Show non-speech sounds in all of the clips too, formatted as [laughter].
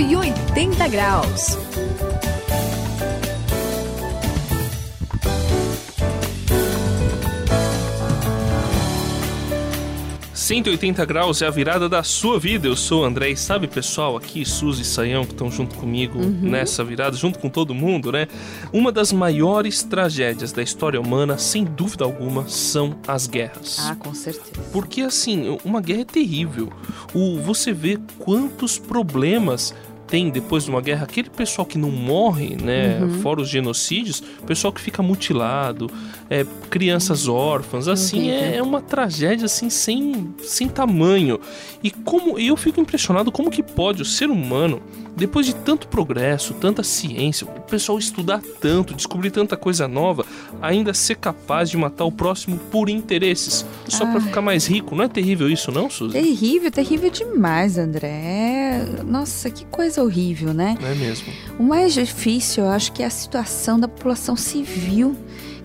180 graus. 180 graus é a virada da sua vida. Eu sou o André e sabe, pessoal, aqui Suzy e Saião que estão junto comigo uhum. nessa virada, junto com todo mundo, né? Uma das maiores tragédias da história humana, sem dúvida alguma, são as guerras. Ah, com certeza. Porque assim, uma guerra é terrível. O você vê quantos problemas tem depois de uma guerra, aquele pessoal que não morre, né, uhum. fora os genocídios, pessoal que fica mutilado, é, crianças órfãs, assim, é, é, uma tragédia assim sem, sem tamanho. E como eu fico impressionado como que pode o ser humano, depois de tanto progresso, tanta ciência, o pessoal estudar tanto, descobrir tanta coisa nova, ainda ser capaz de matar o próximo por interesses, só para ficar mais rico. Não é terrível isso, não, Suzy? Terrível, terrível demais, André. Nossa, que coisa horrível, né? É mesmo. O mais difícil, eu acho que é a situação da população civil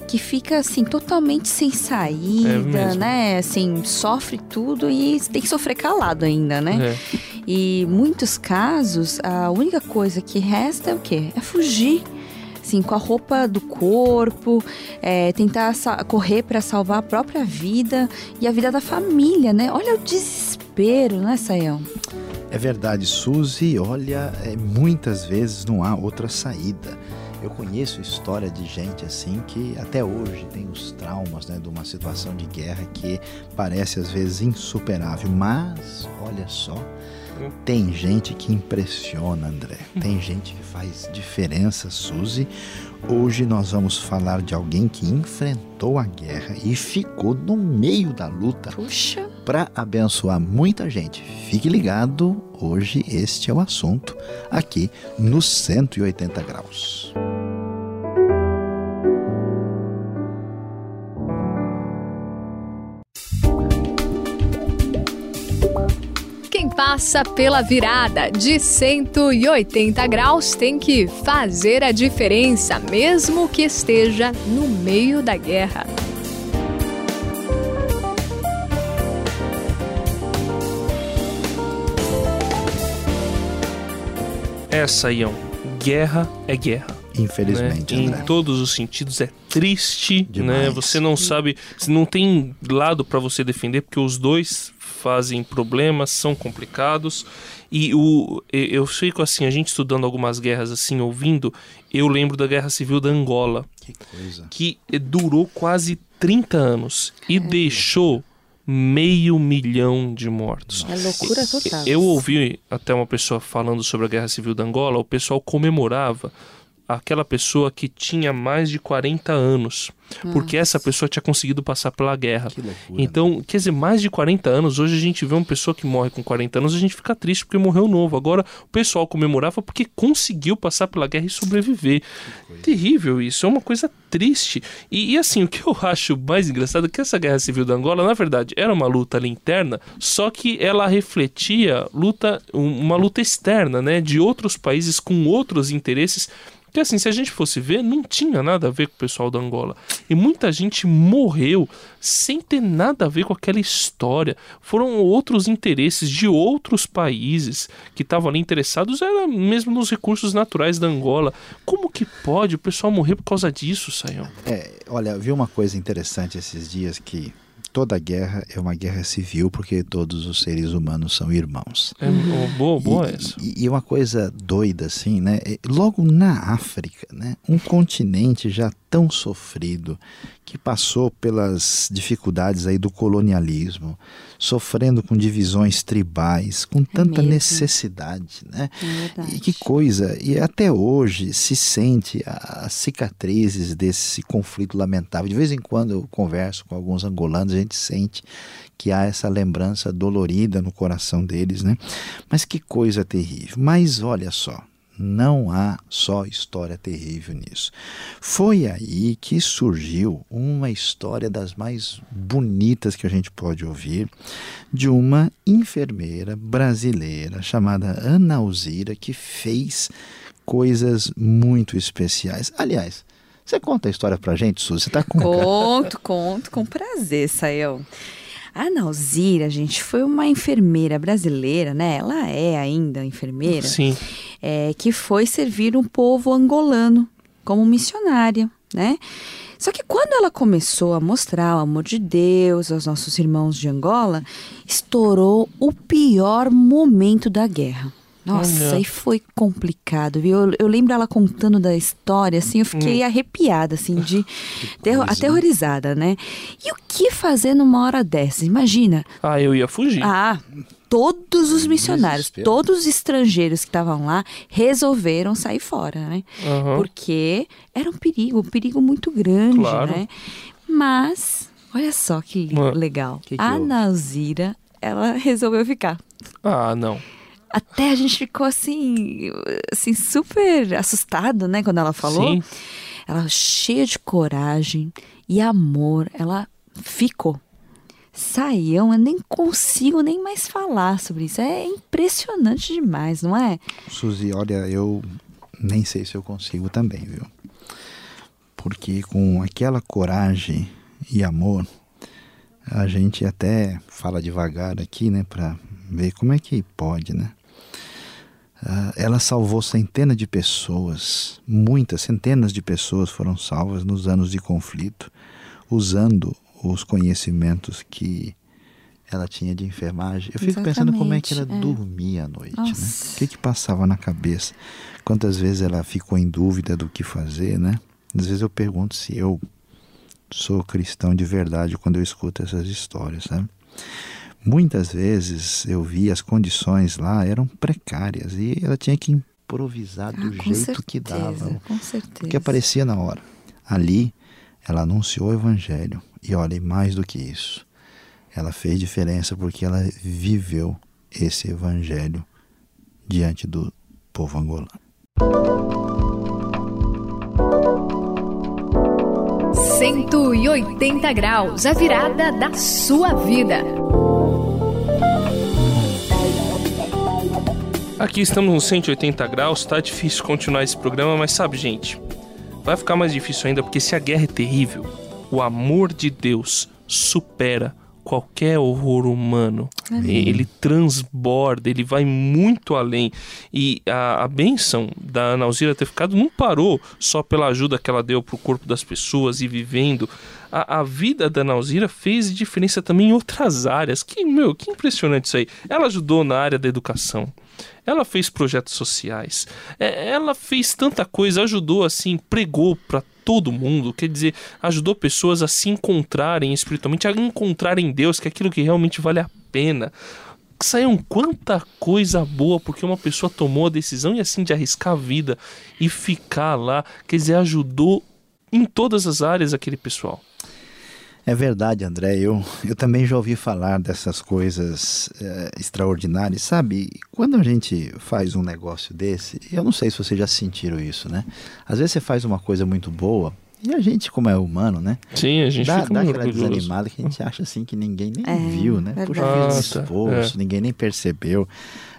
que fica assim totalmente sem saída, é né? Assim, sofre tudo e tem que sofrer calado ainda, né? É. E muitos casos, a única coisa que resta é o quê? É fugir. Assim, com a roupa do corpo, é, tentar correr para salvar a própria vida e a vida da família, né? Olha o desespero, né, Saião? É verdade, Suzy. Olha, é, muitas vezes não há outra saída. Eu conheço história de gente assim que até hoje tem os traumas né, de uma situação de guerra que parece às vezes insuperável. Mas, olha só, tem gente que impressiona, André. Tem gente que faz diferença, Suzy. Hoje nós vamos falar de alguém que enfrentou a guerra e ficou no meio da luta para abençoar muita gente. Fique ligado, hoje este é o assunto aqui no 180 graus. Passa pela virada de 180 graus tem que fazer a diferença, mesmo que esteja no meio da guerra. Essa, Ião, guerra é guerra. Infelizmente, né? Em todos os sentidos é triste, né? Demais. né? Você não sabe, não tem lado para você defender porque os dois fazem problemas, são complicados. E o, eu fico assim, a gente estudando algumas guerras assim, ouvindo, eu lembro da Guerra Civil da Angola. Que coisa. Que durou quase 30 anos e é. deixou meio milhão de mortos. É loucura total. Eu ouvi até uma pessoa falando sobre a Guerra Civil da Angola, o pessoal comemorava aquela pessoa que tinha mais de 40 anos. Nossa. Porque essa pessoa tinha conseguido passar pela guerra. Que loucura, então, quer dizer, mais de 40 anos, hoje a gente vê uma pessoa que morre com 40 anos, a gente fica triste porque morreu novo. Agora, o pessoal comemorava porque conseguiu passar pela guerra e sobreviver. Terrível isso, é uma coisa triste. E, e, assim, o que eu [laughs] acho mais engraçado é que essa guerra civil da Angola, na verdade, era uma luta ali interna, só que ela refletia luta, uma luta externa, né, de outros países com outros interesses porque assim, se a gente fosse ver, não tinha nada a ver com o pessoal da Angola. E muita gente morreu sem ter nada a ver com aquela história. Foram outros interesses de outros países que estavam ali interessados, era mesmo nos recursos naturais da Angola. Como que pode o pessoal morrer por causa disso, Sayão? É, olha, vi uma coisa interessante esses dias que toda guerra é uma guerra civil porque todos os seres humanos são irmãos. É boa, boa e, essa. E, e uma coisa doida assim, né? Logo na África, né? Um continente já tão sofrido, que passou pelas dificuldades aí do colonialismo, sofrendo com divisões tribais, com é tanta é necessidade, né? É e que coisa! E até hoje se sente as cicatrizes desse conflito lamentável. De vez em quando eu converso com alguns angolanos, a gente sente que há essa lembrança dolorida no coração deles, né? Mas que coisa terrível. Mas olha só, não há só história terrível nisso. Foi aí que surgiu uma história das mais bonitas que a gente pode ouvir de uma enfermeira brasileira chamada Ana Alzira que fez coisas muito especiais. Aliás, você conta a história pra gente, Suzy? Você tá com Conto, conto, com prazer, Sael. A Nauzira, gente, foi uma enfermeira brasileira, né? Ela é ainda enfermeira. Sim. É, que foi servir um povo angolano como missionária, né? Só que quando ela começou a mostrar o amor de Deus aos nossos irmãos de Angola, estourou o pior momento da guerra. Nossa, Olha. e foi complicado, viu? Eu, eu, lembro ela contando da história, assim, eu fiquei hum. arrepiada, assim, de [laughs] terror, aterrorizada, né? E o que fazer numa hora dessa? Imagina. Ah, eu ia fugir. Ah, todos os missionários, todos os estrangeiros que estavam lá resolveram sair fora, né? Uhum. Porque era um perigo, um perigo muito grande, claro. né? Mas, olha só que legal. Que que a Nazira, ela [laughs] resolveu ficar. Ah, não. Até a gente ficou assim, assim super assustado, né, quando ela falou. Sim. Ela cheia de coragem e amor, ela ficou. Saião, eu nem consigo nem mais falar sobre isso. É impressionante demais, não é? Suzy, olha, eu nem sei se eu consigo também, viu? Porque com aquela coragem e amor, a gente até fala devagar aqui, né, para ver como é que pode, né? Uh, ela salvou centenas de pessoas, muitas, centenas de pessoas foram salvas nos anos de conflito, usando os conhecimentos que ela tinha de enfermagem. Eu fico Exatamente, pensando como é que ela é. dormia à noite, né? O que que passava na cabeça? Quantas vezes ela ficou em dúvida do que fazer, né? Às vezes eu pergunto se eu sou cristão de verdade quando eu escuto essas histórias, sabe? Muitas vezes eu vi as condições lá eram precárias e ela tinha que improvisar do ah, jeito certeza, que dava, com certeza. porque aparecia na hora. Ali ela anunciou o evangelho e olha, mais do que isso, ela fez diferença porque ela viveu esse evangelho diante do povo angolano. 180 graus, a virada da sua vida. Aqui estamos no 180 graus, tá difícil continuar esse programa, mas sabe, gente, vai ficar mais difícil ainda porque se a guerra é terrível, o amor de Deus supera qualquer horror humano. Amém. Ele transborda, ele vai muito além. E a, a bênção da Ana Alzira ter ficado não parou só pela ajuda que ela deu para o corpo das pessoas e vivendo a, a vida da Nauzira fez diferença também em outras áreas. Que, meu, que impressionante isso aí. Ela ajudou na área da educação. Ela fez projetos sociais. É, ela fez tanta coisa, ajudou assim, pregou para todo mundo, quer dizer, ajudou pessoas a se encontrarem espiritualmente, a encontrarem Deus, que é aquilo que realmente vale a pena. Saiam quanta coisa boa porque uma pessoa tomou a decisão e assim de arriscar a vida e ficar lá, quer dizer, ajudou em todas as áreas aquele pessoal. É verdade, André. Eu, eu também já ouvi falar dessas coisas é, extraordinárias. Sabe, quando a gente faz um negócio desse, eu não sei se vocês já sentiram isso, né? Às vezes você faz uma coisa muito boa e a gente, como é humano, né? Sim, a gente dá, fica dá muito aquela desanimada que a gente acha assim que ninguém nem é, viu, né? Verdade. Poxa, fiz um esforço, é. ninguém nem percebeu.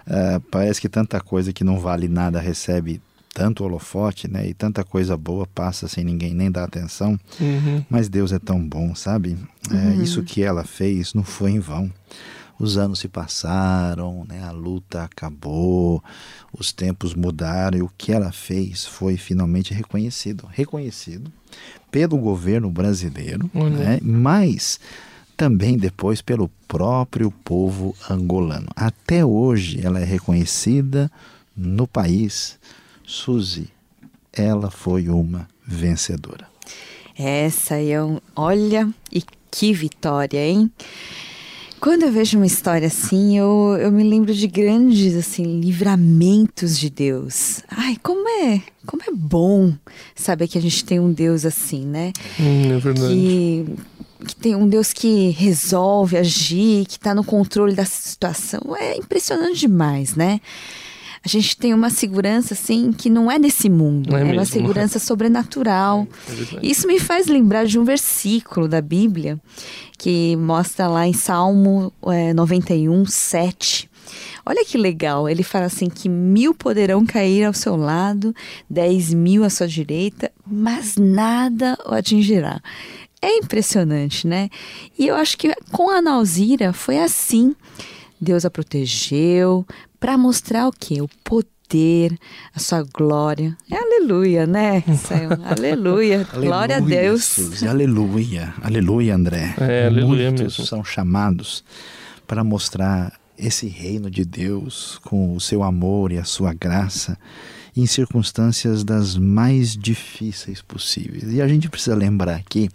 Uh, parece que tanta coisa que não vale nada recebe tanto holofote, né? E tanta coisa boa passa sem ninguém nem dar atenção. Uhum. Mas Deus é tão bom, sabe? É, uhum. Isso que ela fez não foi em vão. Os anos se passaram, né? a luta acabou, os tempos mudaram e o que ela fez foi finalmente reconhecido. Reconhecido pelo governo brasileiro, uhum. né? mas também depois pelo próprio povo angolano. Até hoje ela é reconhecida no país Suzy, ela foi uma vencedora. Essa é um. Olha, e que vitória, hein? Quando eu vejo uma história assim, eu, eu me lembro de grandes assim livramentos de Deus. Ai, como é, como é bom saber que a gente tem um Deus assim, né? Hum, é verdade. Que, que tem um Deus que resolve agir, que está no controle da situação. É impressionante demais, né? A gente tem uma segurança assim que não é desse mundo, é, é uma segurança sobrenatural. [laughs] É, é Isso me faz lembrar de um versículo da Bíblia que mostra lá em Salmo é, 91, 7. Olha que legal, ele fala assim que mil poderão cair ao seu lado, dez mil à sua direita, mas nada o atingirá. É impressionante, né? E eu acho que com a Nauzira foi assim. Deus a protegeu para mostrar o quê? O poder, a sua glória. É aleluia, né? [laughs] aleluia. glória a Deus. aleluia. Aleluia, André. É, aleluia Muitos mesmo. são chamados para mostrar esse reino de Deus com o seu amor e a sua graça em circunstâncias das mais difíceis possíveis. E a gente precisa lembrar aqui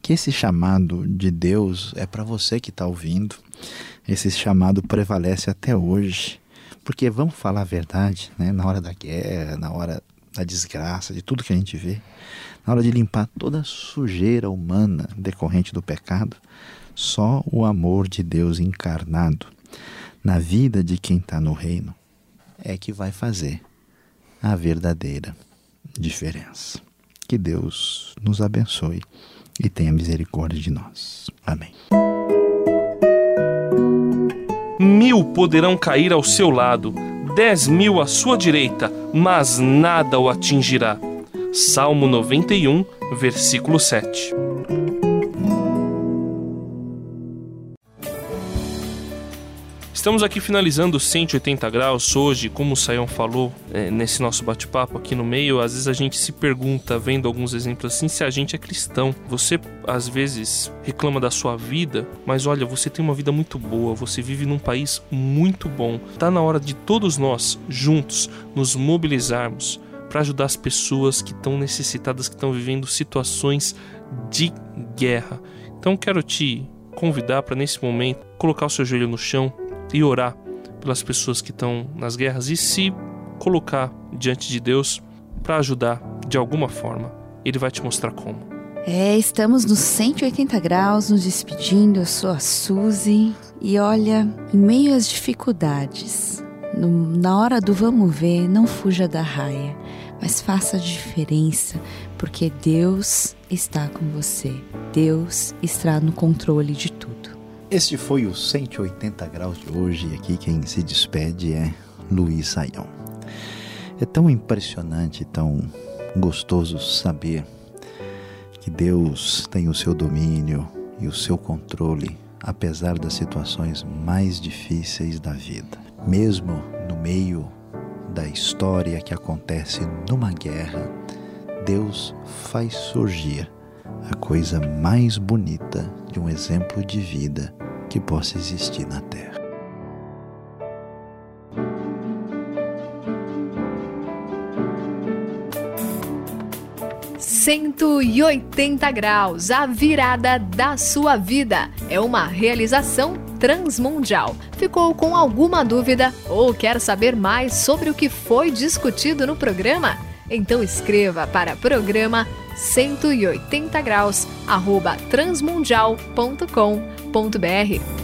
que esse chamado de Deus é para você que está ouvindo. Esse chamado prevalece até hoje. Porque vamos falar a verdade, né? na hora da guerra, na hora da desgraça, de tudo que a gente vê, na hora de limpar toda a sujeira humana decorrente do pecado, só o amor de Deus encarnado na vida de quem está no reino é que vai fazer a verdadeira diferença. Que Deus nos abençoe e tenha misericórdia de nós. Amém. Mil poderão cair ao seu lado, dez mil à sua direita, mas nada o atingirá. Salmo 91, versículo 7. Estamos aqui finalizando 180 graus hoje, como o Sayão falou é, nesse nosso bate-papo aqui no meio. Às vezes a gente se pergunta, vendo alguns exemplos assim, se a gente é cristão. Você às vezes reclama da sua vida, mas olha, você tem uma vida muito boa, você vive num país muito bom. Tá na hora de todos nós, juntos, nos mobilizarmos para ajudar as pessoas que estão necessitadas, que estão vivendo situações de guerra. Então quero te convidar para nesse momento colocar o seu joelho no chão, e orar pelas pessoas que estão nas guerras e se colocar diante de Deus para ajudar de alguma forma. Ele vai te mostrar como. É, estamos nos 180 graus, nos despedindo. Eu sou a Suzy e olha, em meio às dificuldades, no, na hora do vamos ver, não fuja da raia, mas faça a diferença, porque Deus está com você. Deus está no controle de tudo. Este foi o 180 graus de hoje e aqui quem se despede é Luiz Saião. É tão impressionante, tão gostoso saber que Deus tem o seu domínio e o seu controle, apesar das situações mais difíceis da vida. Mesmo no meio da história que acontece numa guerra, Deus faz surgir a coisa mais bonita de um exemplo de vida que possa existir na Terra. Cento e oitenta graus, a virada da sua vida. É uma realização transmundial. Ficou com alguma dúvida ou quer saber mais sobre o que foi discutido no programa? Então escreva para programa 180 graus transmundial.com.br